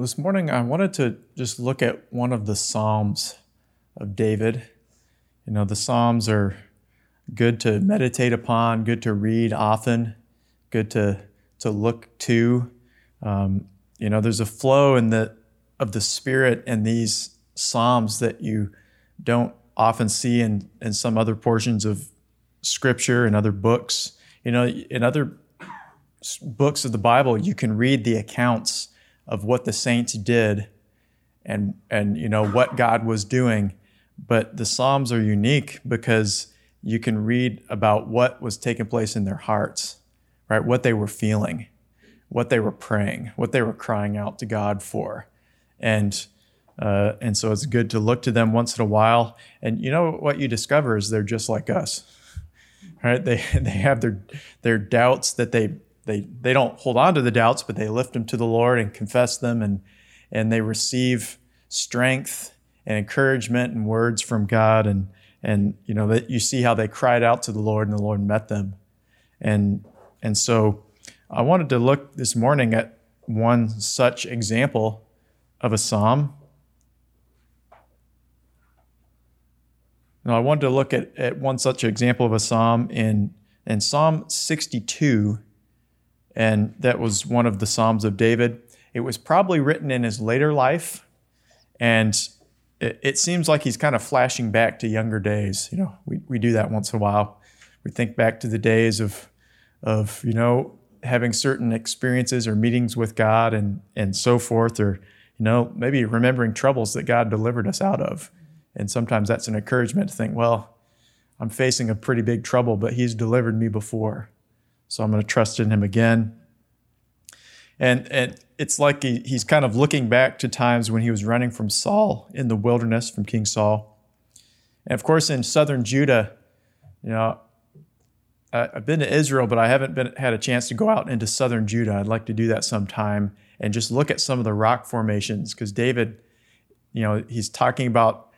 This morning, I wanted to just look at one of the Psalms of David. You know, the Psalms are good to meditate upon, good to read often, good to, to look to. Um, you know, there's a flow in the of the Spirit in these Psalms that you don't often see in, in some other portions of Scripture and other books. You know, in other books of the Bible, you can read the accounts of what the saints did and and you know what God was doing. But the Psalms are unique because you can read about what was taking place in their hearts, right? What they were feeling, what they were praying, what they were crying out to God for. And uh, and so it's good to look to them once in a while. And you know what you discover is they're just like us, right? They they have their their doubts that they they they don't hold on to the doubts, but they lift them to the Lord and confess them, and and they receive strength and encouragement and words from God, and and you know that you see how they cried out to the Lord, and the Lord met them, and and so I wanted to look this morning at one such example of a psalm. Now, I wanted to look at, at one such example of a psalm in, in Psalm 62 and that was one of the Psalms of David. It was probably written in his later life, and it, it, seems like he's kind of flashing back to younger days. You know, we, we do that once in a while. We think back to the days of, of you know, having certain experiences or meetings with God and, and so forth, or, you know, maybe remembering troubles that God delivered us out of. And sometimes that's an encouragement to think, well, I'm facing a pretty big trouble, but He's delivered me before. So I'm going to trust in him again. And, and it's like he, he's kind of looking back to times when he was running from Saul in the wilderness, from King Saul. And of course, in southern Judah, you know, I've been to Israel, but I haven't been, had a chance to go out into southern Judah. I'd like to do that sometime and just look at some of the rock formations because David, you know, he's talking about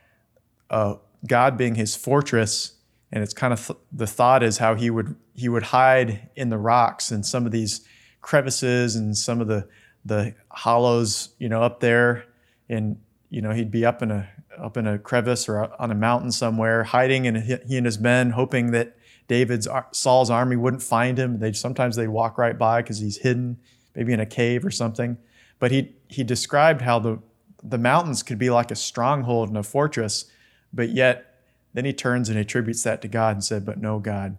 uh, God being his fortress and it's kind of th- the thought is how he would he would hide in the rocks and some of these crevices and some of the the hollows you know up there. And you know he'd be up in a up in a crevice or on a mountain somewhere hiding and he and his men hoping that David's uh, Saul's army wouldn't find him. They sometimes they walk right by because he's hidden maybe in a cave or something. But he he described how the the mountains could be like a stronghold and a fortress but yet then he turns and attributes that to God and said, But no, God,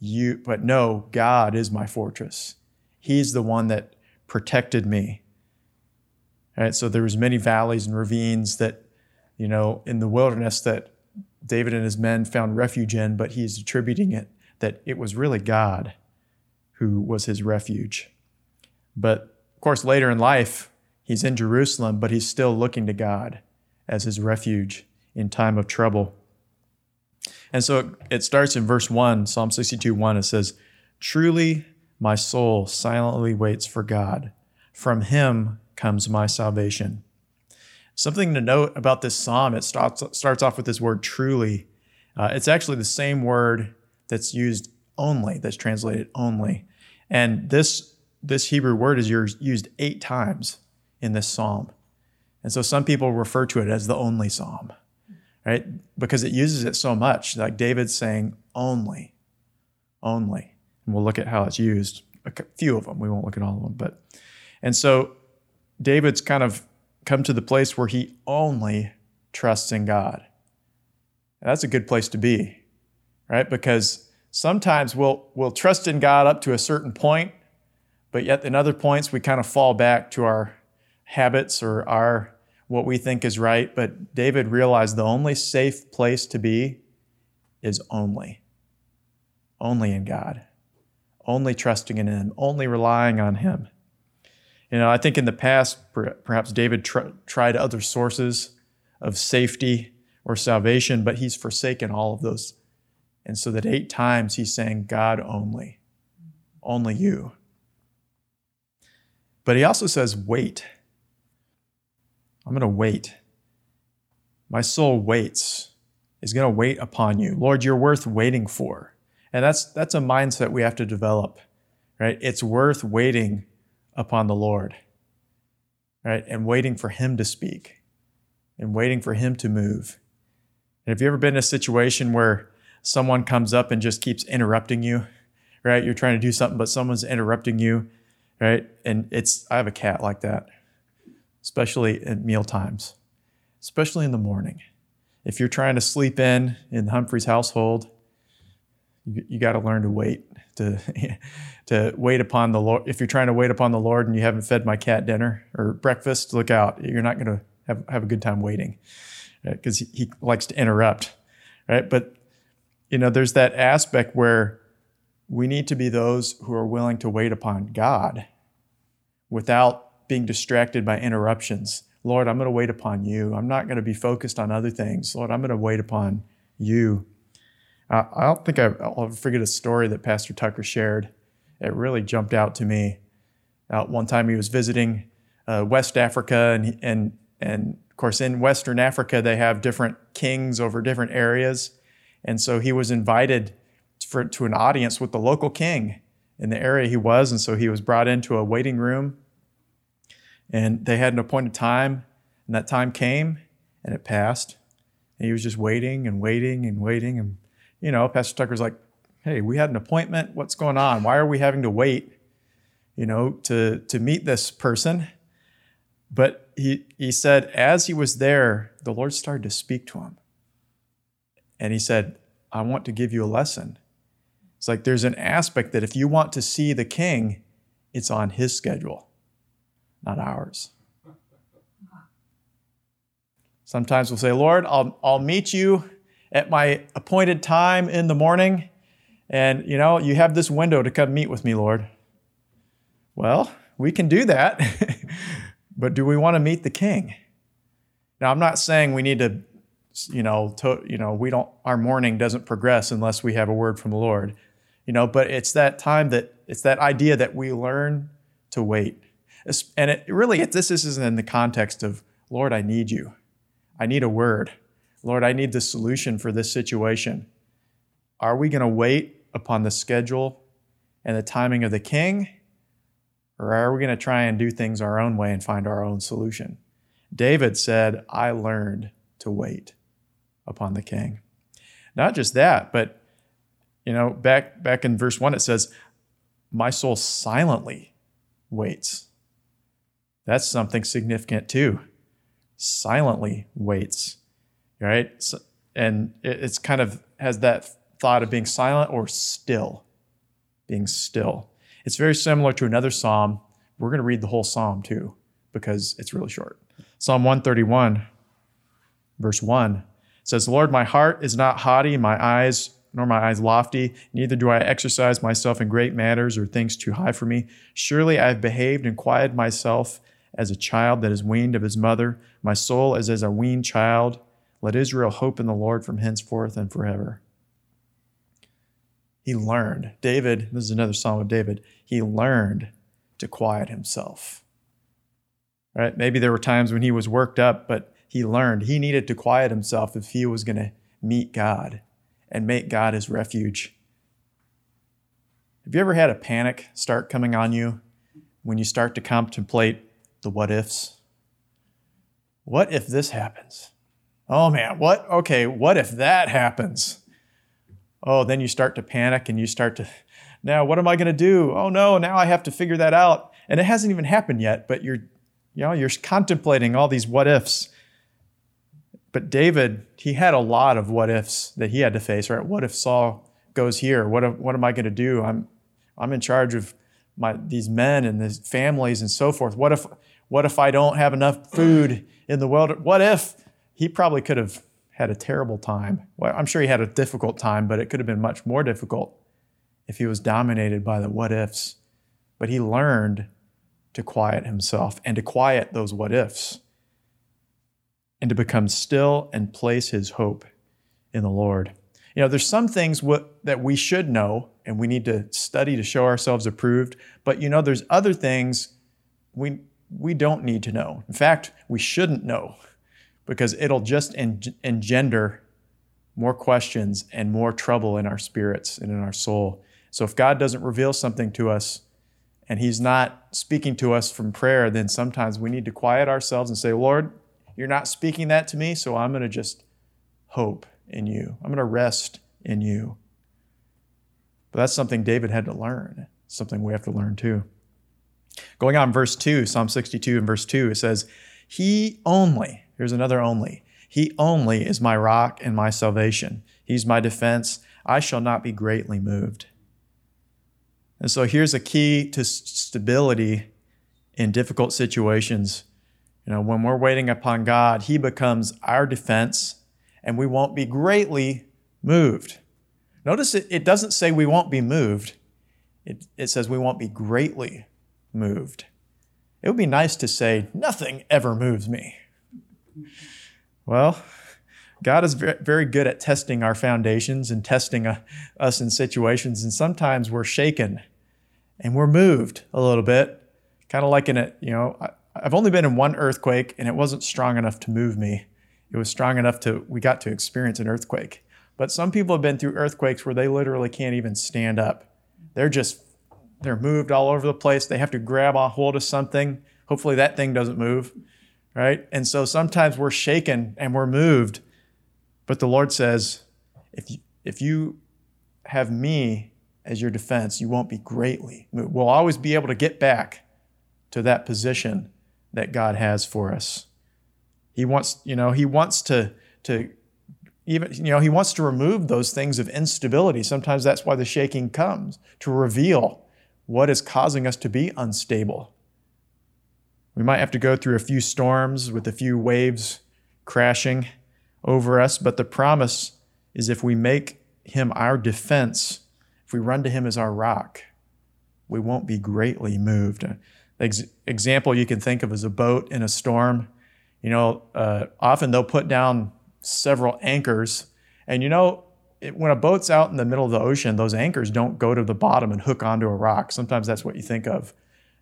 you, but no, God is my fortress. He's the one that protected me. All right, so there was many valleys and ravines that, you know, in the wilderness that David and his men found refuge in, but he's attributing it that it was really God who was his refuge. But of course, later in life, he's in Jerusalem, but he's still looking to God as his refuge in time of trouble. And so it starts in verse 1, Psalm 62 1. It says, Truly my soul silently waits for God. From him comes my salvation. Something to note about this psalm, it starts, starts off with this word truly. Uh, it's actually the same word that's used only, that's translated only. And this, this Hebrew word is used eight times in this psalm. And so some people refer to it as the only psalm right? Because it uses it so much. Like David's saying, only, only. And we'll look at how it's used, a few of them. We won't look at all of them. But, and so David's kind of come to the place where he only trusts in God. And that's a good place to be, right? Because sometimes we'll, we'll trust in God up to a certain point, but yet in other points we kind of fall back to our habits or our what we think is right, but David realized the only safe place to be is only. Only in God. Only trusting in Him, only relying on Him. You know, I think in the past, perhaps David tr- tried other sources of safety or salvation, but he's forsaken all of those. And so that eight times he's saying, God only, only you. But he also says, wait. I'm going to wait. My soul waits, is going to wait upon you. Lord, you're worth waiting for. And that's, that's a mindset we have to develop, right? It's worth waiting upon the Lord. right? And waiting for Him to speak and waiting for Him to move. And have you ever been in a situation where someone comes up and just keeps interrupting you, right? You're trying to do something, but someone's interrupting you, right? And it's, I have a cat like that, especially at meal times, especially in the morning. If you're trying to sleep in in Humphrey's household, you, you got to learn to wait to to wait upon the Lord. If you're trying to wait upon the Lord and you haven't fed my cat dinner or breakfast, look out. You're not going to have, have a good time waiting because right? he, he likes to interrupt, right? But you know, there's that aspect where we need to be those who are willing to wait upon God without being distracted by interruptions. Lord, I'm going to wait upon you. I'm not going to be focused on other things. Lord, I'm going to wait upon you. I don't think I, will ever forget a story that Pastor Tucker shared. It really jumped out to me. Uh, one time he was visiting uh, West Africa, and, and, and of course, in Western Africa, they have different kings over different areas. And so he was invited for, to an audience with the local king in the area he was. And so he was brought into a waiting room and they had an appointed time. And that time came and it passed. And he was just waiting and waiting and waiting. And, you know, Pastor Tucker's like, hey, we had an appointment. What's going on? Why are we having to wait, you know, to, to meet this person? But he, he said, as he was there, the Lord started to speak to him. And he said, I want to give you a lesson. It's like there's an aspect that if you want to see the king, it's on his schedule, not ours. Sometimes we'll say, Lord, I'll, I'll meet you at my appointed time in the morning. And, you know, you have this window to come meet with me, Lord. Well, we can do that. but do we want to meet the king? Now, I'm not saying we need to you know, to, you know, we don't, our morning doesn't progress unless we have a word from the Lord, you know, but it's that time that, it's that idea that we learn to wait. And it really, it, this isn't in the context of, Lord, I need you. I need a word. Lord, I need the solution for this situation. Are we going to wait upon the schedule and the timing of the king? Or are we going to try and do things our own way and find our own solution? David said, I learned to wait upon the king. Not just that, but you know, back back in verse 1 it says, "My soul silently waits." That's something significant too. Silently waits. Right? So, and it, it's kind of has that thought of being silent or still. Being still. It's very similar to another psalm. We're going to read the whole psalm too because it's really short. Psalm 131 verse 1 says, Lord, my heart is not haughty, my eyes nor my eyes lofty, neither do I exercise myself in great matters or things too high for me. Surely I have behaved and quieted myself as a child that is weaned of his mother. My soul is as a weaned child. Let Israel hope in the Lord from henceforth and forever. He learned, David, this is another psalm of David, he learned to quiet himself. Right? Maybe there were times when he was worked up, but he learned he needed to quiet himself if he was going to meet God and make God his refuge. Have you ever had a panic start coming on you when you start to contemplate the what ifs? What if this happens? Oh man, what? Okay, what if that happens? Oh, then you start to panic and you start to, now what am I going to do? Oh no, now I have to figure that out. And it hasn't even happened yet, but you're, you know, you're contemplating all these what ifs. But David, he had a lot of what ifs that he had to face, right? What if Saul goes here? What, what am I going to do? I'm, I'm in charge of my, these men and these families and so forth. What if, what if I don't have enough food in the world? What if he probably could have had a terrible time? Well, I'm sure he had a difficult time, but it could have been much more difficult if he was dominated by the what ifs. But he learned to quiet himself and to quiet those what ifs and to become still and place his hope in the Lord. You know, there's some things what, that we should know and we need to study to show ourselves approved, but you know, there's other things we, we don't need to know. In fact, we shouldn't know because it'll just engender more questions and more trouble in our spirits and in our soul. So if God doesn't reveal something to us and He's not speaking to us from prayer, then sometimes we need to quiet ourselves and say, Lord, you're not speaking that to me, so I'm going to just hope in you. I'm going to rest in you. But that's something David had to learn, something we have to learn too. Going on, verse 2, Psalm 62 and verse 2, it says, He only, here's another only, He only is my rock and my salvation. He's my defense. I shall not be greatly moved. And so here's a key to stability in difficult situations. You know, when we're waiting upon God, He becomes our defense and we won't be greatly moved. Notice it, it doesn't say we won't be moved, it, it says we won't be greatly moved. It would be nice to say, nothing ever moves me. Well, God is very good at testing our foundations and testing uh, us in situations, and sometimes we're shaken and we're moved a little bit, kind of like in a, you know, I've only been in one earthquake and it wasn't strong enough to move me. It was strong enough to, we got to experience an earthquake. But some people have been through earthquakes where they literally can't even stand up. They're just, they're moved all over the place. They have to grab a hold of something. Hopefully that thing doesn't move, right? And so sometimes we're shaken and we're moved. But the Lord says, if you, if you have me as your defense, you won't be greatly moved. We'll always be able to get back to that position that God has for us. He wants, you know, he wants to, to even you know he wants to remove those things of instability sometimes that's why the shaking comes to reveal what is causing us to be unstable we might have to go through a few storms with a few waves crashing over us but the promise is if we make him our defense if we run to him as our rock we won't be greatly moved the example you can think of is a boat in a storm you know uh, often they'll put down several anchors. And you know, it, when a boat's out in the middle of the ocean, those anchors don't go to the bottom and hook onto a rock. Sometimes that's what you think of.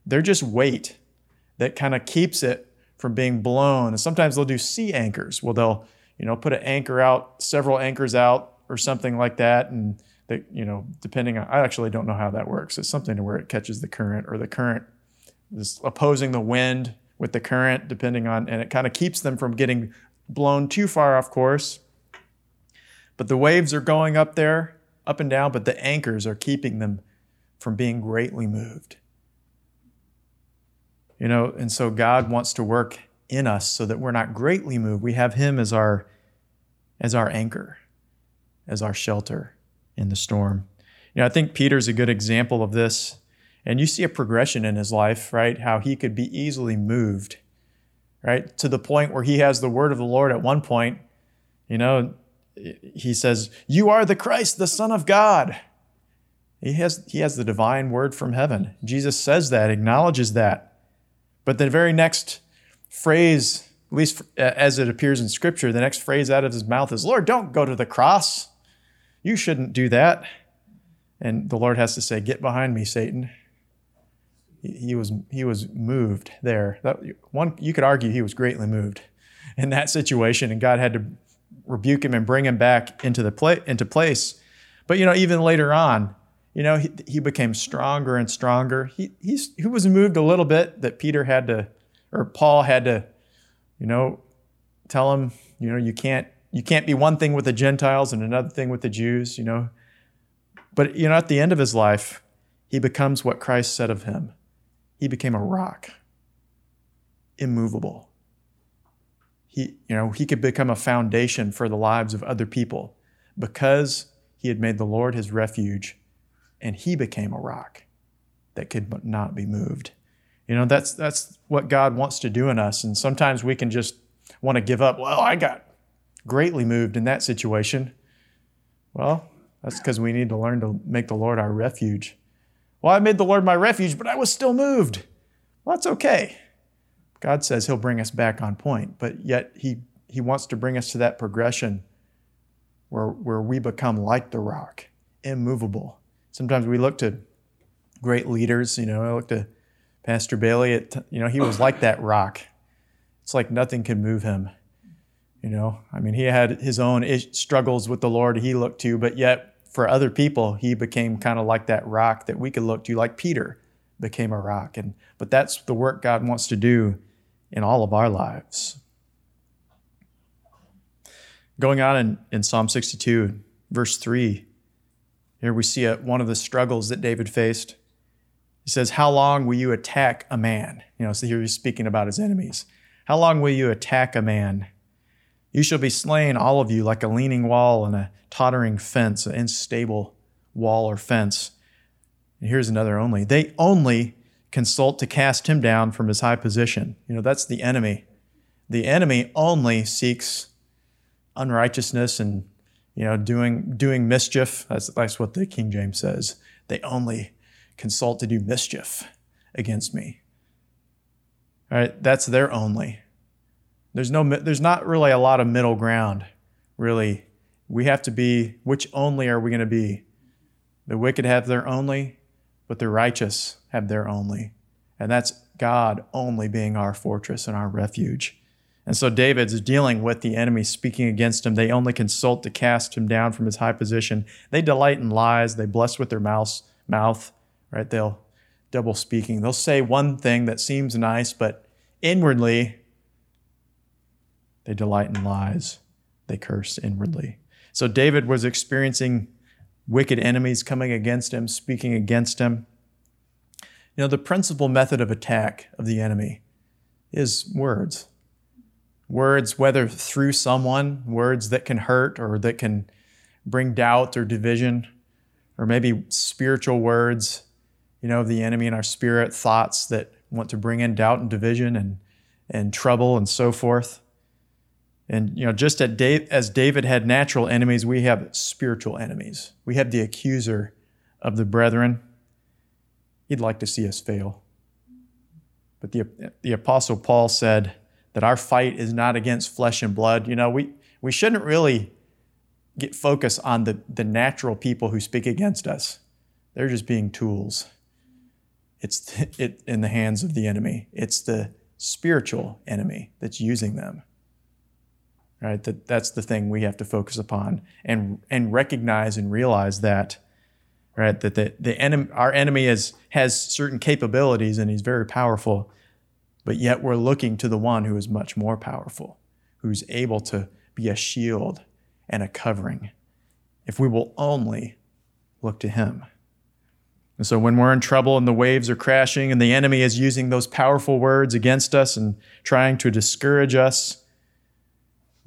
They're just weight that kind of keeps it from being blown. And sometimes they'll do sea anchors. Well, they'll, you know, put an anchor out, several anchors out or something like that. And they, you know, depending on, I actually don't know how that works. It's something to where it catches the current or the current is opposing the wind with the current, depending on, and it kind of keeps them from getting blown too far off course. But the waves are going up there, up and down, but the anchors are keeping them from being greatly moved. You know, and so God wants to work in us so that we're not greatly moved. We have him as our as our anchor, as our shelter in the storm. You know, I think Peter's a good example of this. And you see a progression in his life, right? How he could be easily moved right? To the point where he has the word of the Lord at one point. You know, he says, You are the Christ, the Son of God. He has, he has the divine word from heaven. Jesus says that, acknowledges that. But the very next phrase, at least as it appears in Scripture, the next phrase out of his mouth is, Lord, don't go to the cross. You shouldn't do that. And the Lord has to say, Get behind me, Satan he was he was moved there. That one you could argue he was greatly moved in that situation, and God had to rebuke him and bring him back into the play, into place. But you know, even later on, you know, he, he became stronger and stronger. He he's, he was moved a little bit that Peter had to, or Paul had to, you know, tell him, you know, you can't you can't be one thing with the Gentiles and another thing with the Jews. You know, but you know, at the end of his life, he becomes what Christ said of him he became a rock, immovable. He, you know, he could become a foundation for the lives of other people because he had made the Lord his refuge and he became a rock that could not be moved. You know, that's that's what God wants to do in us. And sometimes we can just want to give up. Well, I got greatly moved in that situation. Well, that's because we need to learn to make the Lord our refuge well, I made the Lord my refuge, but I was still moved. Well, that's okay. God says He'll bring us back on point, but yet He, he wants to bring us to that progression where, where we become like the rock, immovable. Sometimes we look to great leaders, you know, I look to Pastor Bailey, at, you know, he was like that rock. It's like nothing could move him. You know, I mean, he had his own struggles with the Lord he looked to, but yet for other people, he became kind of like that rock that we could look to, like Peter. became a rock. And but that's the work God wants to do in all of our lives. Going on in, in Psalm 62, verse 3, here we see a, one of the struggles that David faced. He says, How long will you attack a man? You know, so here he's speaking about his enemies. How long will you attack a man? You shall be slain, all of you, like a leaning wall and a tottering fence, an unstable wall or fence. And here's another only. They only consult to cast him down from his high position. You know, that's the enemy. The enemy only seeks unrighteousness and you know doing doing mischief. That's that's what the King James says. They only consult to do mischief against me. All right, that's their only. There's no there's not really a lot of middle ground, really. We have to be which only are we going to be? The wicked have their only, but the righteous have their only. And that's God only being our fortress and our refuge. And so David's dealing with the enemy speaking against him. They only consult to cast him down from his high position. They delight in lies. They bless with their mouth, mouth, right? They'll double speaking. They'll say one thing that seems nice, but inwardly, they delight in lies. They curse inwardly. So David was experiencing wicked enemies coming against him, speaking against him. You know, the principal method of attack of the enemy is words. Words, whether through someone, words that can hurt or that can bring doubt or division, or maybe spiritual words, you know, of the enemy in our spirit, thoughts that want to bring in doubt and division and, and trouble and so forth. And you know, just as David had natural enemies, we have spiritual enemies. We have the accuser of the brethren. He'd like to see us fail. But the, the Apostle Paul said that our fight is not against flesh and blood. You know, we, we shouldn't really get focused on the, the natural people who speak against us. They're just being tools. It's it, in the hands of the enemy. It's the spiritual enemy that's using them right? That that's the thing we have to focus upon and and recognize and realize that, right? That the the enemy, our enemy is has certain capabilities and he's very powerful, but yet we're looking to the one who is much more powerful, who's able to be a shield and a covering, if we will only look to him. And so when we're in trouble and the waves are crashing and the enemy is using those powerful words against us and trying to discourage us,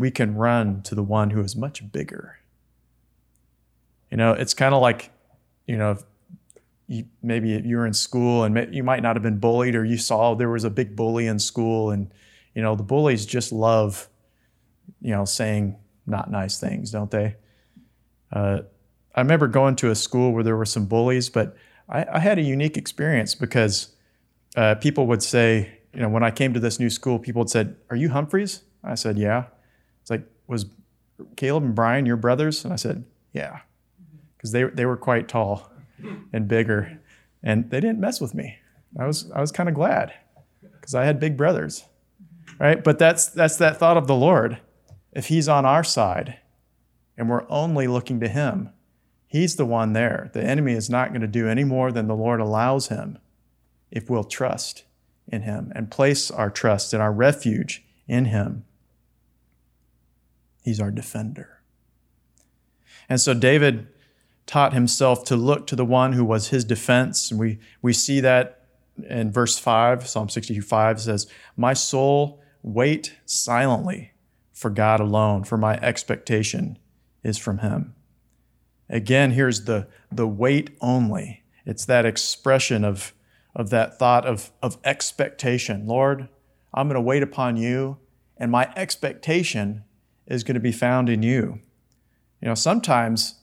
we can run to the one who is much bigger. You know, it's kind of like, you know, you, maybe you were in school and you might not have been bullied or you saw there was a big bully in school and, you know, the bullies just love, you know, saying not nice things, don't they? Uh, I remember going to a school where there were some bullies, but I, I had a unique experience because uh, people would say, you know, when I came to this new school, people had said, Are you Humphreys? I said, Yeah. Like, was Caleb and Brian your brothers? And I said, yeah, because they, they were quite tall and bigger, and they didn't mess with me. I was, I was kind of glad because I had big brothers, right? But that's, that's that thought of the Lord. If He's on our side and we're only looking to Him, He's the one there. The enemy is not going to do any more than the Lord allows him if we'll trust in Him and place our trust and our refuge in Him. He's our defender. And so David taught himself to look to the one who was his defense. And we, we see that in verse 5, Psalm 65 says, My soul, wait silently for God alone, for my expectation is from him. Again, here's the, the wait only. It's that expression of, of that thought of, of expectation. Lord, I'm going to wait upon you, and my expectation is going to be found in you. You know, sometimes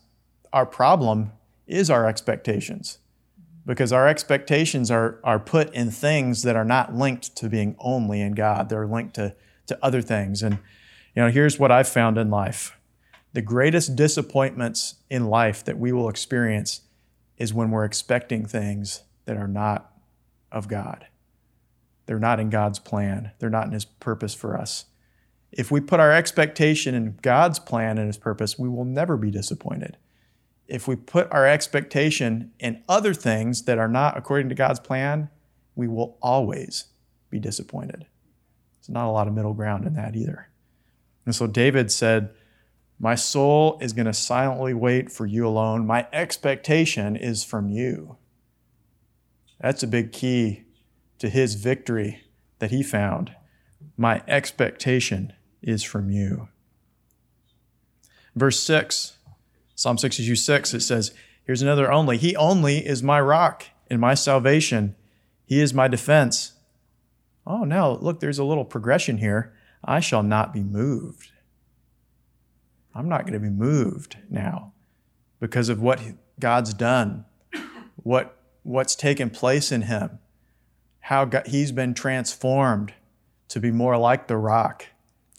our problem is our expectations because our expectations are, are put in things that are not linked to being only in God. They're linked to, to other things. And, you know, here's what I've found in life the greatest disappointments in life that we will experience is when we're expecting things that are not of God. They're not in God's plan, they're not in His purpose for us. If we put our expectation in God's plan and His purpose, we will never be disappointed. if we put our expectation in other things that are not according to God's plan, we will always be disappointed. There's not a lot of middle ground in that either. And so David said, My soul is going to silently wait for you alone. My expectation is from you. That's a big key to his victory that he found. My expectation is from you. Verse 6, Psalm 62 6, it says, Here's another only. He only is my rock and my salvation. He is my defense. Oh, now look, there's a little progression here. I shall not be moved. I'm not going to be moved now because of what God's done, what, what's taken place in him, how God, he's been transformed to be more like the rock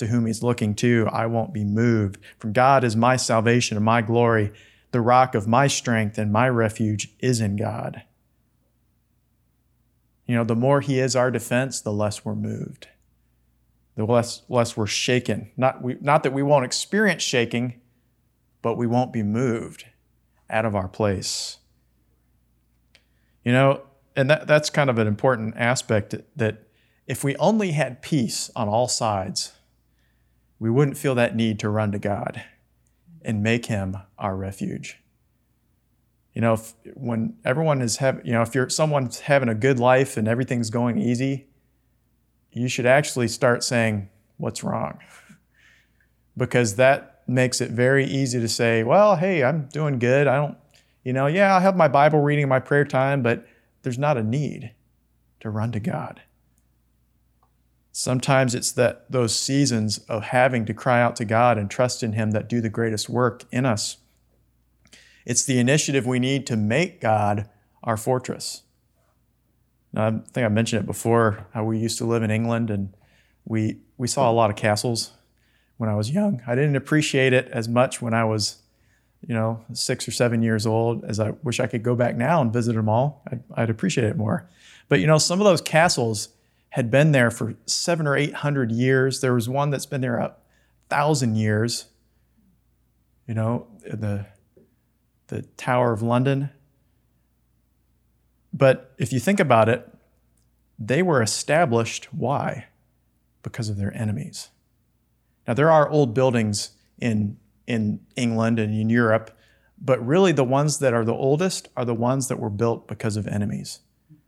to whom he's looking to. I won't be moved. For God is my salvation and my glory. The rock of my strength and my refuge is in God. You know, the more he is our defense, the less we're moved. The less, less we're shaken. Not, we, not that we won't experience shaking, but we won't be moved out of our place. You know, and that, that's kind of an important aspect that if we only had peace on all sides, we wouldn't feel that need to run to God and make him our refuge. You know, if, when everyone is having, you know, if you're someone's having a good life and everything's going easy, you should actually start saying, What's wrong? Because that makes it very easy to say, Well, hey, I'm doing good. I don't, you know, yeah, I have my Bible reading, my prayer time, but there's not a need to run to God. Sometimes it's that those seasons of having to cry out to God and trust in Him that do the greatest work in us. It's the initiative we need to make God our fortress. Now, I think I mentioned it before how we used to live in England and we, we saw a lot of castles when I was young. I didn't appreciate it as much when I was, you know, six or seven years old as I wish I could go back now and visit them all. I'd, I'd appreciate it more. But, you know, some of those castles had been there for seven or eight hundred years. There was one that's been there a thousand years. You know, the the Tower of London. But if you think about it, they were established. Why? Because of their enemies. Now there are old buildings in in England and in Europe, but really the ones that are the oldest are the ones that were built because of enemies.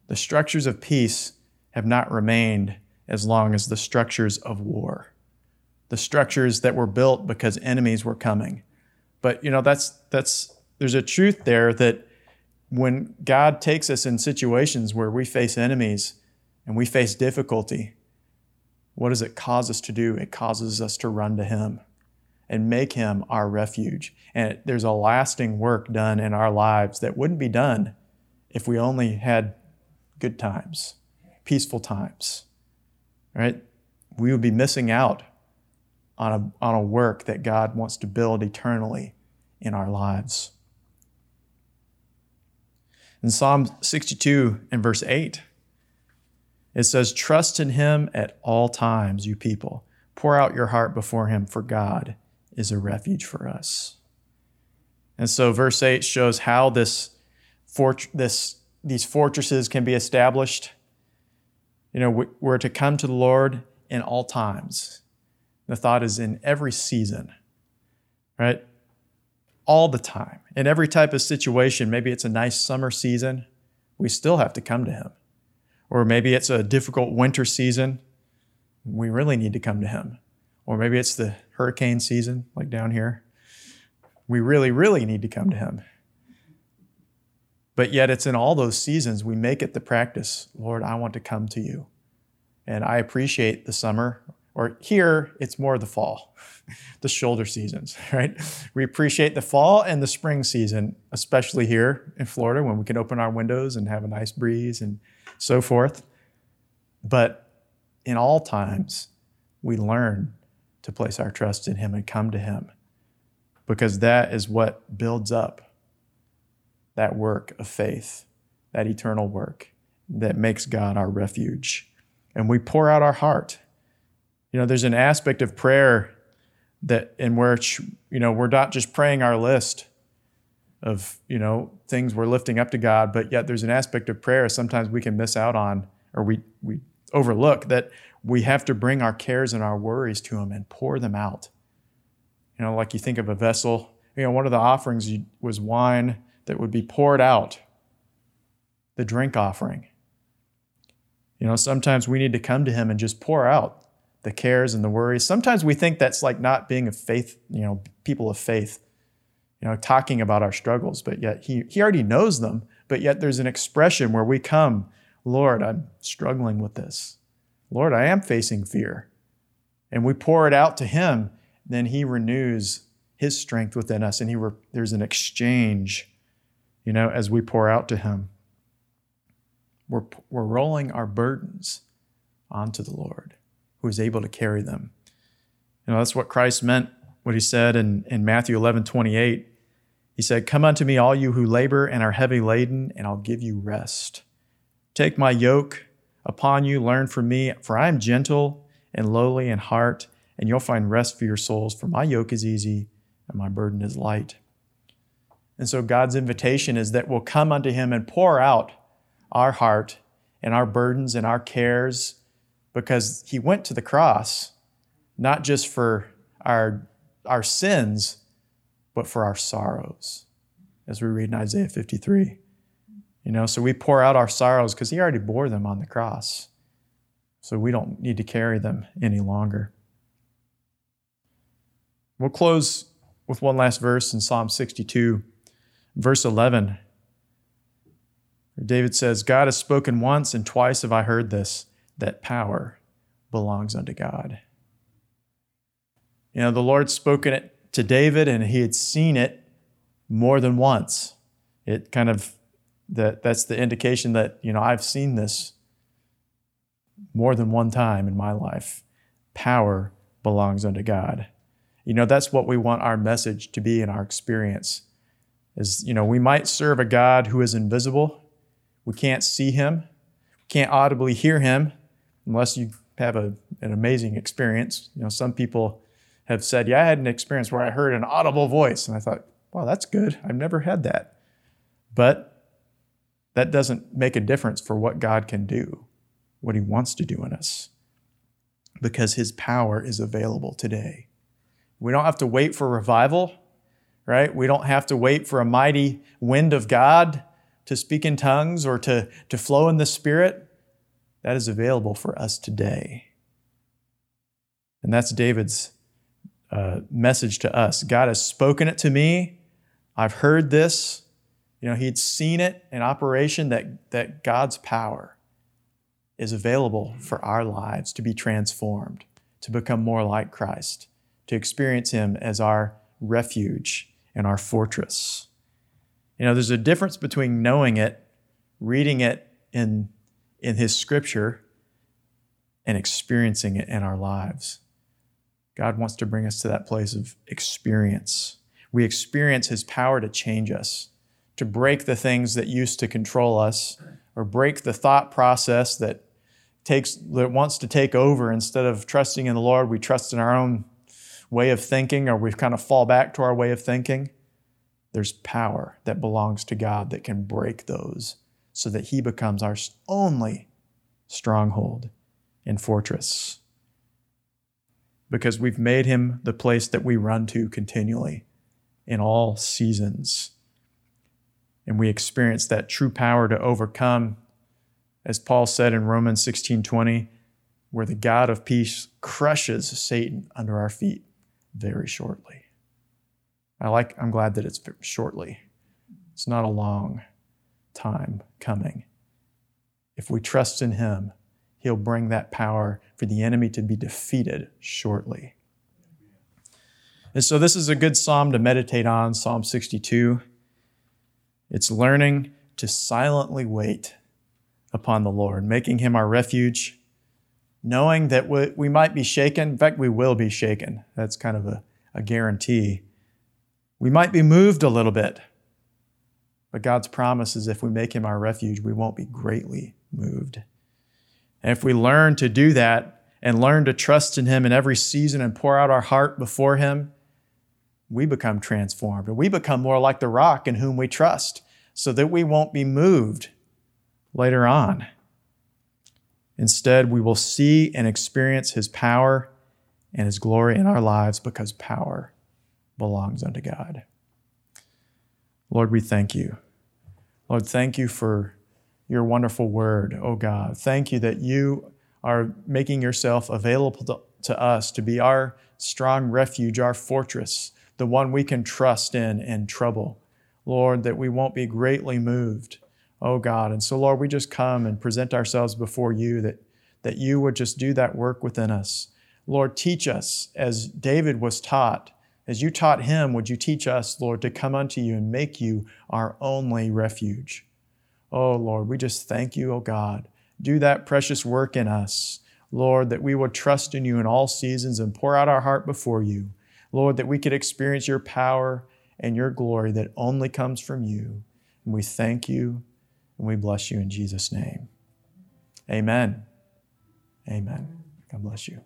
The structures of peace have not remained as long as the structures of war, the structures that were built because enemies were coming. But you know, that's that's there's a truth there that when God takes us in situations where we face enemies and we face difficulty, what does it cause us to do? It causes us to run to Him and make Him our refuge. And there's a lasting work done in our lives that wouldn't be done if we only had good times peaceful times, right? We would be missing out on a, on a work that God wants to build eternally in our lives. In Psalm 62 and verse 8, it says, Trust in him at all times, you people. Pour out your heart before him, for God is a refuge for us. And so, verse 8 shows how this, fort- this, these fortresses can be established you know, we're to come to the Lord in all times. The thought is in every season, right? All the time, in every type of situation. Maybe it's a nice summer season, we still have to come to Him. Or maybe it's a difficult winter season, we really need to come to Him. Or maybe it's the hurricane season, like down here. We really, really need to come to Him. But yet, it's in all those seasons we make it the practice Lord, I want to come to you. And I appreciate the summer, or here, it's more the fall, the shoulder seasons, right? We appreciate the fall and the spring season, especially here in Florida when we can open our windows and have a nice breeze and so forth. But in all times, we learn to place our trust in Him and come to Him because that is what builds up that work of faith, that eternal work that makes God our refuge. And we pour out our heart. You know, there's an aspect of prayer that in which, you know, we're not just praying our list, of, you know, things we're lifting up to God, but yet there's an aspect of prayer sometimes we can miss out on or we, we overlook that we have to bring our cares and our worries to Him and pour them out. You know, like you think of a vessel, you know, one of the offerings was wine that would be poured out, the drink offering. You know, sometimes we need to come to Him and just pour out the cares and the worries. Sometimes we think that's like not being a faith, you know, people of faith, you know, talking about our struggles, but yet He, he already knows them, but yet there's an expression where we come, Lord, I'm struggling with this. Lord, I am facing fear. And we pour it out to Him, then He renews His strength within us, and he re- there's an exchange, you know, as we pour out to Him. We're, we're rolling our burdens onto the Lord, who is able to carry them. You know, that's what Christ meant, what He said in, in Matthew 11 28. He said, Come unto me, all you who labor and are heavy laden, and I'll give you rest. Take my yoke upon you. Learn from me, for I am gentle and lowly in heart, and you'll find rest for your souls. For my yoke is easy and my burden is light. And so God's invitation is that we'll come unto Him and pour out our heart and our burdens and our cares because He went to the cross not just for our, our sins, but for our sorrows, as we read in Isaiah 53. You know, so we pour out our sorrows because he already bore them on the cross. So we don't need to carry them any longer. We'll close with one last verse in Psalm 62, verse 11. David says, God has spoken once, and twice have I heard this, that power belongs unto God. You know, the Lord spoken it to David, and he had seen it more than once. It kind of that that's the indication that you know I've seen this more than one time in my life. Power belongs unto God. You know that's what we want our message to be in our experience. Is you know we might serve a God who is invisible. We can't see him. We can't audibly hear him unless you have a, an amazing experience. You know some people have said, "Yeah, I had an experience where I heard an audible voice," and I thought, "Wow, that's good. I've never had that." But that doesn't make a difference for what God can do, what He wants to do in us, because His power is available today. We don't have to wait for revival, right? We don't have to wait for a mighty wind of God to speak in tongues or to, to flow in the Spirit. That is available for us today. And that's David's uh, message to us. God has spoken it to me. I've heard this. You know, he'd seen it in operation that, that God's power is available for our lives to be transformed, to become more like Christ, to experience Him as our refuge and our fortress. You know, there's a difference between knowing it, reading it in, in His scripture, and experiencing it in our lives. God wants to bring us to that place of experience. We experience His power to change us to break the things that used to control us or break the thought process that takes that wants to take over instead of trusting in the Lord we trust in our own way of thinking or we kind of fall back to our way of thinking there's power that belongs to God that can break those so that he becomes our only stronghold and fortress. Because we've made him the place that we run to continually in all seasons. And we experience that true power to overcome as Paul said in Romans 16:20 where the God of peace crushes Satan under our feet very shortly. I like I'm glad that it's shortly. It's not a long time coming. If we trust in him, he'll bring that power for the enemy to be defeated shortly. And so this is a good psalm to meditate on, Psalm 62. It's learning to silently wait upon the Lord, making Him our refuge, knowing that we might be shaken. In fact, we will be shaken. That's kind of a, a guarantee. We might be moved a little bit, but God's promise is if we make Him our refuge, we won't be greatly moved. And if we learn to do that and learn to trust in Him in every season and pour out our heart before Him, we become transformed and we become more like the rock in whom we trust so that we won't be moved later on. Instead, we will see and experience His power and His glory in our lives because power belongs unto God. Lord, we thank you. Lord, thank you for your wonderful word, oh God. Thank you that you are making yourself available to, to us to be our strong refuge, our fortress, the one we can trust in in trouble. Lord, that we won't be greatly moved, oh God. And so, Lord, we just come and present ourselves before you that, that you would just do that work within us. Lord, teach us as David was taught. As you taught him, would you teach us, Lord, to come unto you and make you our only refuge? Oh, Lord, we just thank you, oh God. Do that precious work in us, Lord, that we would trust in you in all seasons and pour out our heart before you. Lord, that we could experience your power and your glory that only comes from you. And we thank you and we bless you in Jesus' name. Amen. Amen. God bless you.